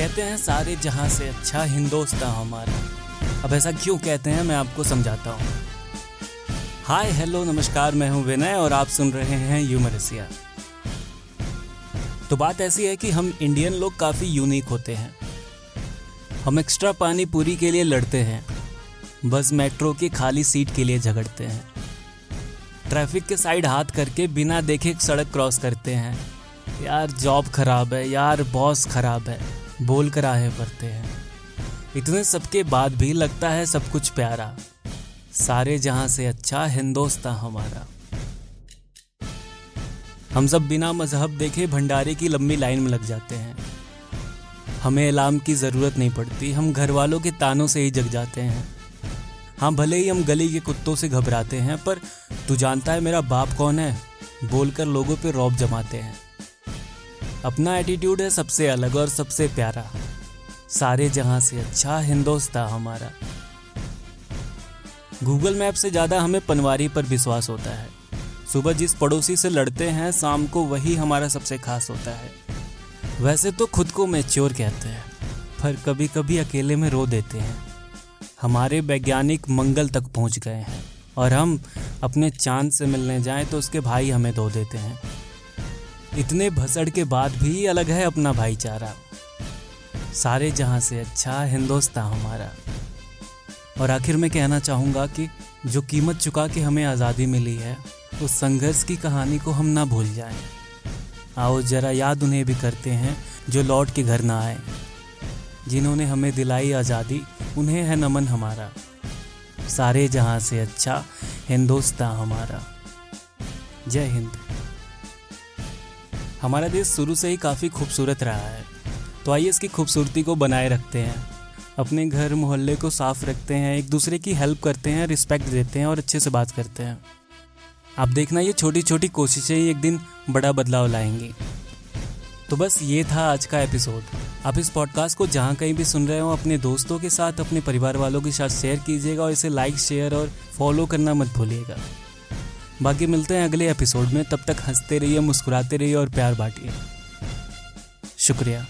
कहते हैं, सारे जहाँ से अच्छा हिंदोस्तान हमारा। अब ऐसा क्यों कहते हैं, मैं आपको समझाता हूँ। हाय, हेलो, नमस्कार, मैं हूँ विनय और आप सुन रहे हैं यूमरसिया। तो बात ऐसी है कि हम इंडियन लोग काफ़ी यूनिक होते हैं। हम एक्स्ट्रा पानी पूरी के लिए लड़ते हैं। बस मेट्रो की खाली सीट के लिए झगड़ते हैं। ट्रैफ़िक के साइड हाथ करके बिना देखे सड़क क्रॉस करते हैं। यार, जॉब खराब है, यार, बॉस खराब है। बोल कर आहे भरते हैं। इतने सबके बाद भी लगता है सब कुछ प्यारा। सारे जहाँ से अच्छा हिंदोस्तान हमारा। हम सब बिना मज़हब देखे भंडारे की लंबी लाइन में लग जाते हैं। हमें अलार्म की ज़रूरत नहीं पड़ती, हम घर वालों के तानों से ही जग जाते हैं। हाँ भले ही हम गली के कुत्तों से घबराते हैं, पर तू जानता है मेरा बाप कौन है? बोलकर लोगों पे रौब जमाते हैं। अपना एटीट्यूड है, सबसे अलग और सबसे प्यारा। सारे जहाँ से अच्छा हिंदोस्तान हमारा। गूगल मैप से ज़्यादा हमें पनवारी पर विश्वास होता है। सुबह जिस पड़ोसी से लड़ते हैं, शाम को वही हमारा सबसे खास होता है। वैसे तो खुद को मैच्योर कहते हैं, पर कभी कभी अकेले में रो देते हैं। हमारे वैज्ञानिक मंगल तक पहुँच गए हैं, और हम अपने चाँद से मिलने जाएँ तो उसके भाई हमें धो देते हैं। इतने भसड़ के बाद भी अलग है अपना भाईचारा। सारे जहाँ से अच्छा हिंदोस्तान हमारा। और आखिर में कहना चाहूँगा कि जो कीमत चुका के हमें आज़ादी मिली है, उस संघर्ष की कहानी को हम ना भूल जाएँ। आओ जरा याद उन्हें भी करते हैं, जो लौट के घर ना आए। जिन्होंने हमें दिलाई आज़ादी, उन्हें है नमन हमारा। सारे जहाँ से अच्छा हिंदोस्तान हमारा। जय हिंद। हमारा देश शुरू से ही काफ़ी खूबसूरत रहा है। तो आइए इसकी खूबसूरती को बनाए रखते हैं। अपने घर मोहल्ले को साफ़ रखते हैं, एक दूसरे की हेल्प करते हैं रिस्पेक्ट देते हैं और अच्छे से बात करते हैं। आप देखना, ये छोटी छोटी कोशिशें ही एक दिन बड़ा बदलाव लाएँगी। तो बस ये था आज का एपिसोड आप इस पॉडकास्ट को जहाँ कहीं भी सुन रहे हो, अपने दोस्तों के साथ, अपने परिवार वालों के साथ शेयर कीजिएगा और इसे लाइक शेयर और फॉलो करना मत भूलिएगा। बाकी मिलते हैं अगले एपिसोड में। तब तक हँसते रहिए, मुस्कुराते रहिए और प्यार बांटिए। शुक्रिया।